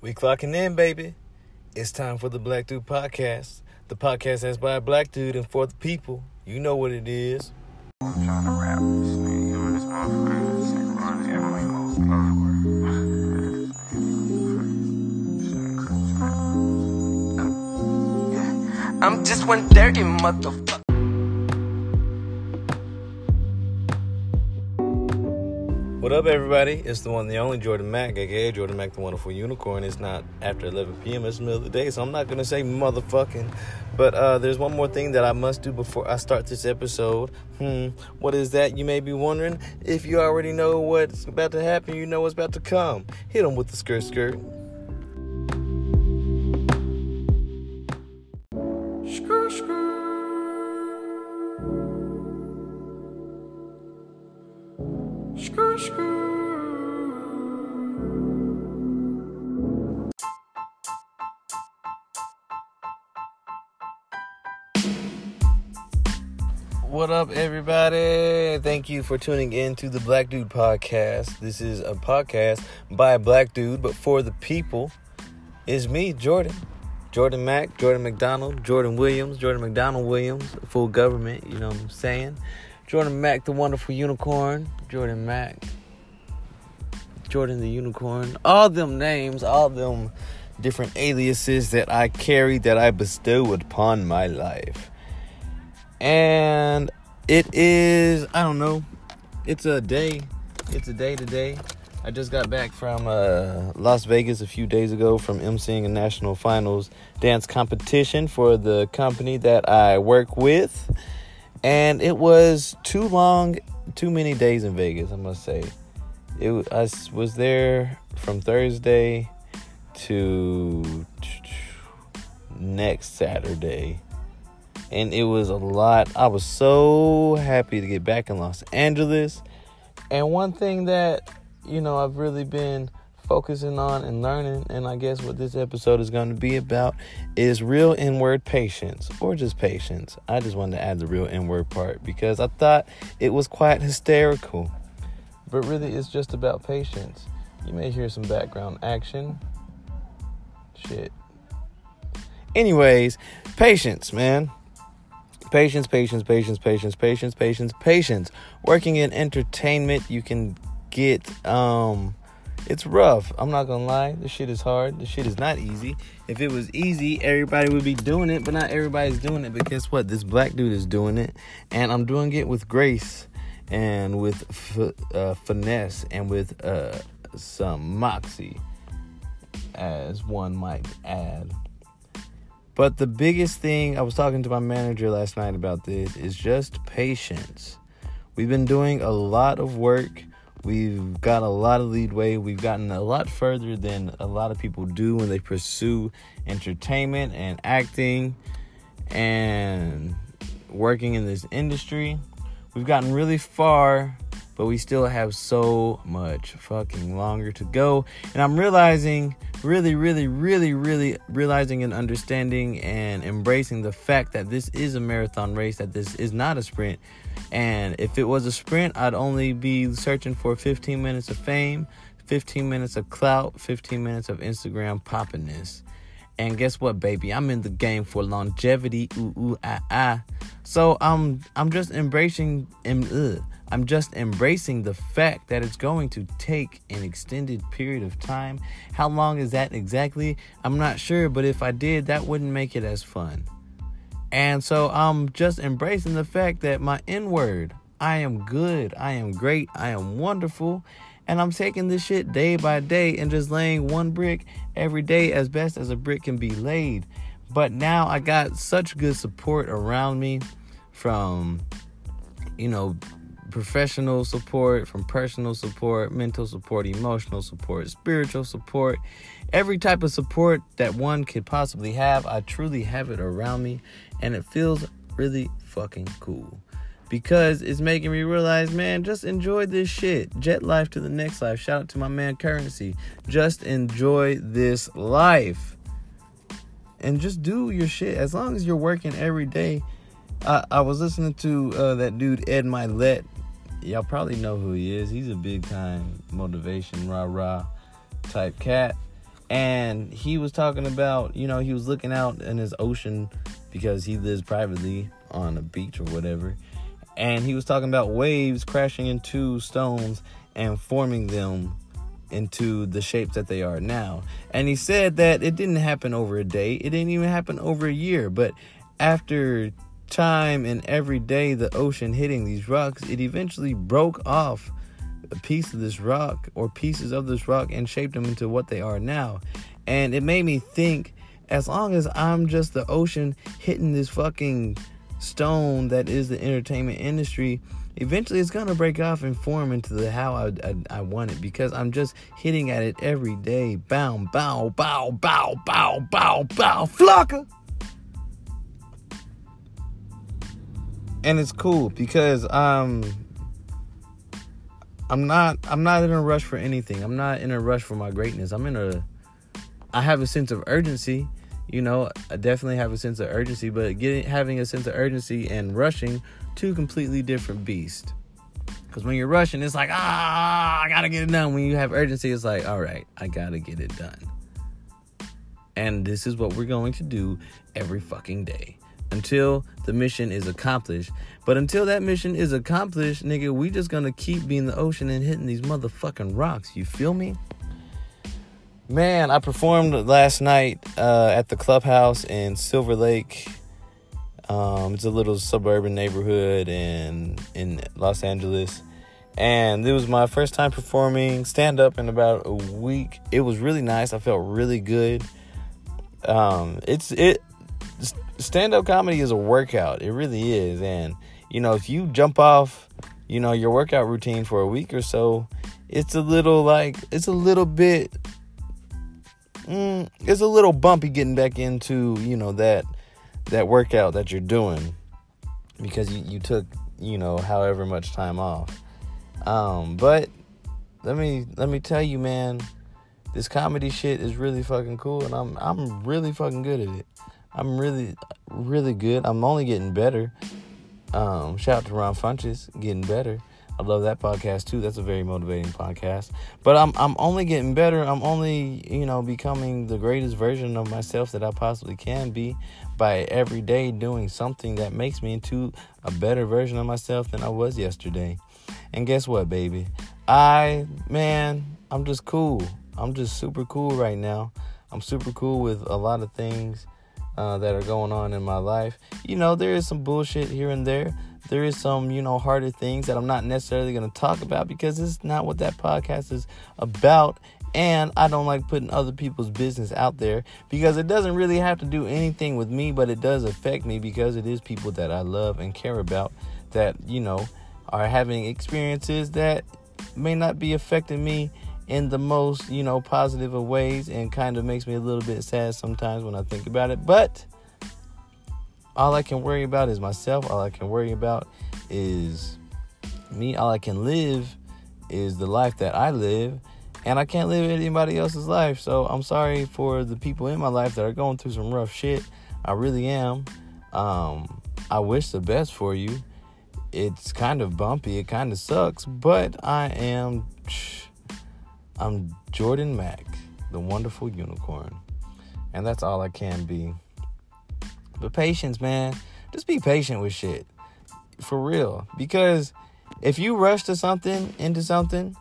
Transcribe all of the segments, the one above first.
We clocking in, baby. It's time for the Black Dude Podcast. The podcast that's by a black dude and for the people. You know what it is. I'm trying to rap this nigga. You know this motherfucker. This nigga running every most I'm just one dirty motherfucker. What up, everybody? It's the one, the only Jordan Mack, aka Jordan Mack, the wonderful unicorn. It's not after 11 p.m. It's the middle of the day, so I'm not gonna say motherfucking. But uh, there's one more thing that I must do before I start this episode. Hmm, what is that? You may be wondering. If you already know what's about to happen, you know what's about to come. Hit them with the skirt, skirt. What up, everybody? Thank you for tuning in to the Black Dude Podcast. This is a podcast by a black dude, but for the people. Is me, Jordan. Jordan Mack, Jordan McDonald, Jordan Williams, Jordan McDonald Williams, full government, you know what I'm saying? Jordan Mack, the wonderful unicorn. Jordan Mack. Jordan the unicorn. All them names, all them different aliases that I carry, that I bestow upon my life and it is I don't know. It's a day. It's a day today. I just got back from uh, Las Vegas a few days ago from emceeing a national finals dance competition for the company that I work with, and it was too long, too many days in Vegas. I must say, it I was there from Thursday to next Saturday and it was a lot. I was so happy to get back in Los Angeles. And one thing that, you know, I've really been focusing on and learning, and I guess what this episode is going to be about is real inward patience or just patience. I just wanted to add the real inward part because I thought it was quite hysterical. But really, it's just about patience. You may hear some background action. Shit. Anyways, patience, man. Patience, patience, patience, patience, patience, patience, patience. Working in entertainment, you can get um it's rough. I'm not gonna lie. This shit is hard. This shit is not easy. If it was easy, everybody would be doing it, but not everybody's doing it. But guess what? This black dude is doing it, and I'm doing it with grace and with f- uh, finesse and with uh, some moxie, as one might add. But the biggest thing, I was talking to my manager last night about this, is just patience. We've been doing a lot of work. We've got a lot of leadway. We've gotten a lot further than a lot of people do when they pursue entertainment and acting and working in this industry. We've gotten really far, but we still have so much fucking longer to go. And I'm realizing really, really, really, really realizing and understanding and embracing the fact that this is a marathon race, that this is not a sprint. And if it was a sprint, I'd only be searching for 15 minutes of fame, 15 minutes of clout, 15 minutes of Instagram poppiness. And guess what, baby? I'm in the game for longevity. Ooh, ooh, ah, ah. So I'm, I'm just embracing, ugh, I'm just embracing the fact that it's going to take an extended period of time. How long is that exactly? I'm not sure, but if I did, that wouldn't make it as fun. And so I'm just embracing the fact that my inward, I am good, I am great, I am wonderful, and I'm taking this shit day by day and just laying one brick every day as best as a brick can be laid. But now I got such good support around me from, you know, professional support, from personal support, mental support, emotional support, spiritual support, every type of support that one could possibly have. I truly have it around me, and it feels really fucking cool because it's making me realize, man, just enjoy this shit. Jet life to the next life. Shout out to my man Currency. Just enjoy this life. And just do your shit. As long as you're working every day. I, I was listening to uh, that dude Ed Mylett y'all probably know who he is. He's a big time motivation, rah rah type cat. and he was talking about, you know, he was looking out in his ocean because he lives privately on a beach or whatever. And he was talking about waves crashing into stones and forming them into the shapes that they are now. And he said that it didn't happen over a day, it didn't even happen over a year, but after time and every day the ocean hitting these rocks, it eventually broke off a piece of this rock or pieces of this rock and shaped them into what they are now. And it made me think as long as I'm just the ocean hitting this fucking stone that is the entertainment industry, eventually it's gonna break off and form into the how I, I, I, want it because I'm just hitting at it every day. Bow, bow, bow, bow, bow, bow, bow, flocker. And it's cool because um I'm not I'm not in a rush for anything. I'm not in a rush for my greatness. I'm in a I have a sense of urgency. You know, I definitely have a sense of urgency, but getting having a sense of urgency and rushing two completely different beasts. Because when you're rushing, it's like, ah, I gotta get it done. When you have urgency, it's like, all right, I gotta get it done. And this is what we're going to do every fucking day until the mission is accomplished. But until that mission is accomplished, nigga, we just gonna keep being the ocean and hitting these motherfucking rocks. You feel me? Man, I performed last night uh, at the clubhouse in Silver Lake. Um, it's a little suburban neighborhood in in Los Angeles, and it was my first time performing stand up in about a week. It was really nice. I felt really good. Um, it's it stand up comedy is a workout. It really is. And, you know, if you jump off, you know, your workout routine for a week or so, it's a little like, it's a little bit, mm, it's a little bumpy getting back into, you know, that, that workout that you're doing because you, you took, you know, however much time off. Um, but let me, let me tell you, man, this comedy shit is really fucking cool and I'm, I'm really fucking good at it. I'm really, really good. I'm only getting better. Um, shout out to Ron Funches, getting better. I love that podcast too. That's a very motivating podcast. But I'm I'm only getting better. I'm only, you know, becoming the greatest version of myself that I possibly can be by every day doing something that makes me into a better version of myself than I was yesterday. And guess what, baby? I man, I'm just cool. I'm just super cool right now. I'm super cool with a lot of things uh, that are going on in my life. You know, there is some bullshit here and there. There is some, you know, harder things that I'm not necessarily going to talk about because it's not what that podcast is about. And I don't like putting other people's business out there because it doesn't really have to do anything with me, but it does affect me because it is people that I love and care about that, you know, are having experiences that may not be affecting me in the most, you know, positive of ways and kind of makes me a little bit sad sometimes when I think about it. But all I can worry about is myself. All I can worry about is me. All I can live is the life that I live. And I can't live anybody else's life. So I'm sorry for the people in my life that are going through some rough shit. I really am. Um, I wish the best for you. It's kind of bumpy. It kind of sucks. But I am. I'm Jordan Mack, the wonderful unicorn. And that's all I can be. But patience, man. Just be patient with shit. For real. Because if you rush to something, into something,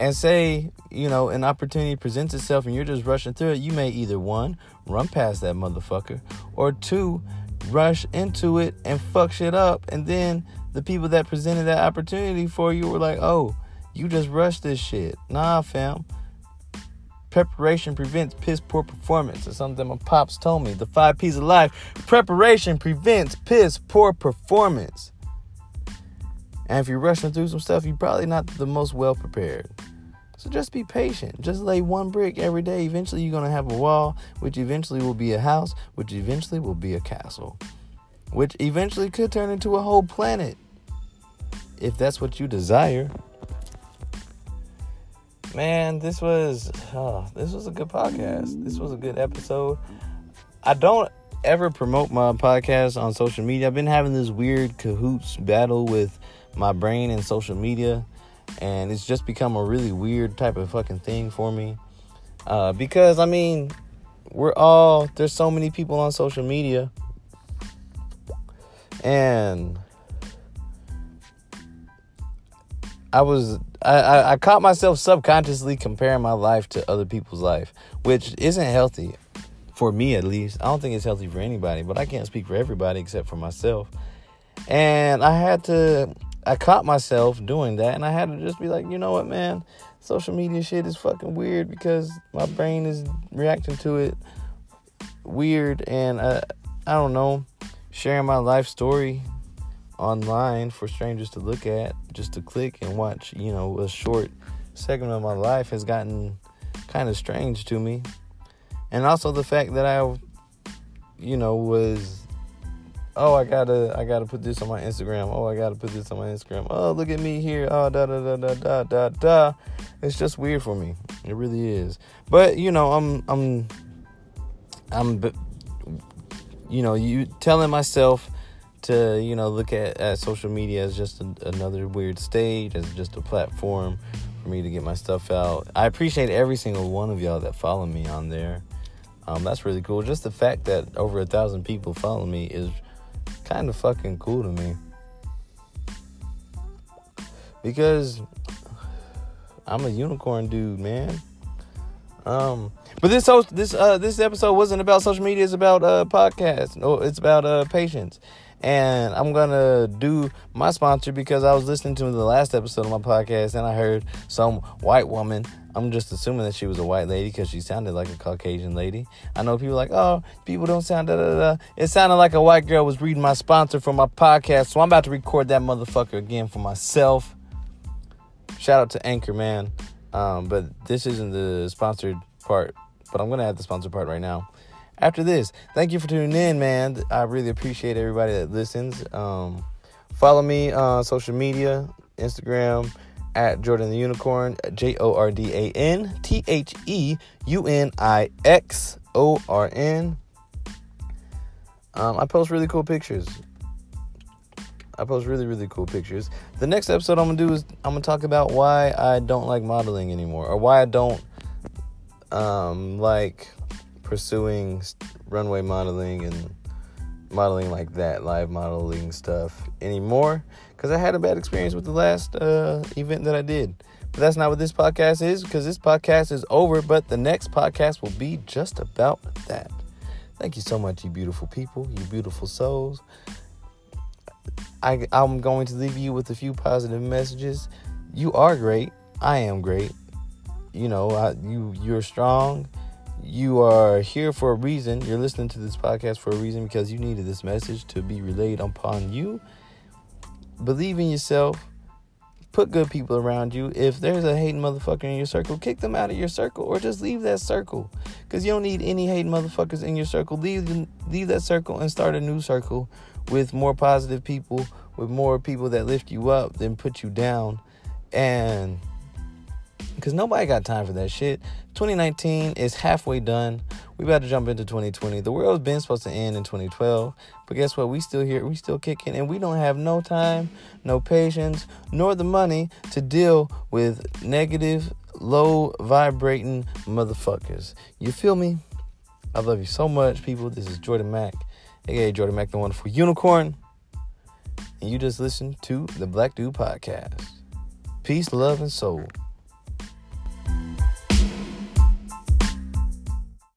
and say, you know, an opportunity presents itself and you're just rushing through it, you may either one, run past that motherfucker, or two, rush into it and fuck shit up. And then the people that presented that opportunity for you were like, oh, you just rushed this shit. Nah, fam. Preparation prevents piss poor performance. It's something my pops told me. The five P's of life. Preparation prevents piss poor performance. And if you're rushing through some stuff, you're probably not the most well prepared. So just be patient. Just lay one brick every day. Eventually, you're going to have a wall, which eventually will be a house, which eventually will be a castle, which eventually could turn into a whole planet if that's what you desire man, this was oh, this was a good podcast. This was a good episode. I don't ever promote my podcast on social media. I've been having this weird cahoots battle with my brain and social media, and it's just become a really weird type of fucking thing for me. Uh, because I mean, we're all there's so many people on social media, and I was I, I, caught myself subconsciously comparing my life to other people's life, which isn't healthy for me at least. I don't think it's healthy for anybody, but I can't speak for everybody except for myself. And I had to I caught myself doing that and I had to just be like, you know what, man? Social media shit is fucking weird because my brain is reacting to it weird and I, I don't know, sharing my life story online for strangers to look at, just to click and watch, you know, a short segment of my life has gotten kind of strange to me. And also the fact that I, you know, was, oh, I gotta, I gotta put this on my Instagram. Oh, I gotta put this on my Instagram. Oh, look at me here. Oh, da da da da da da da. It's just weird for me. It really is. But you know, I'm, I'm, I'm, you know, you telling myself to you know look at, at social media as just a, another weird stage as just a platform for me to get my stuff out. I appreciate every single one of y'all that follow me on there. Um, that's really cool. Just the fact that over a thousand people follow me is kind of fucking cool to me. Because i'm a unicorn dude man. Um but this this uh this episode wasn't about social media it's about uh podcast no it's about uh patience and I'm gonna do my sponsor because I was listening to the last episode of my podcast and I heard some white woman. I'm just assuming that she was a white lady because she sounded like a Caucasian lady. I know people like, oh, people don't sound da da da. It sounded like a white girl was reading my sponsor for my podcast, so I'm about to record that motherfucker again for myself. Shout out to Anchor, man. Um, but this isn't the sponsored part, but I'm gonna add the sponsored part right now after this. Thank you for tuning in, man. I really appreciate everybody that listens. Um, follow me on social media, Instagram at Jordan the Unicorn, J O R D A N T H E U N I X O R N. Um, I post really cool pictures. I post really, really cool pictures. The next episode I'm gonna do is I'm gonna talk about why I don't like modeling anymore, or why I don't um, like pursuing runway modeling and modeling like that, live modeling stuff anymore because I had a bad experience with the last uh, event that I did. But that's not what this podcast is because this podcast is over, but the next podcast will be just about that. Thank you so much, you beautiful people, you beautiful souls. I, I'm going to leave you with a few positive messages. You are great. I am great. You know, I, you you're strong you are here for a reason. You're listening to this podcast for a reason because you needed this message to be relayed upon you. Believe in yourself. Put good people around you. If there's a hating motherfucker in your circle, kick them out of your circle or just leave that circle. Because you don't need any hating motherfuckers in your circle. Leave, leave that circle and start a new circle with more positive people, with more people that lift you up than put you down. And because nobody got time for that shit. 2019 is halfway done. We about to jump into 2020. The world's been supposed to end in 2012, but guess what? We still here. We still kicking, and we don't have no time, no patience, nor the money to deal with negative, low vibrating motherfuckers. You feel me? I love you so much, people. This is Jordan Mack, aka Jordan Mack, the wonderful unicorn, and you just listened to the Black Dude Podcast. Peace, love, and soul.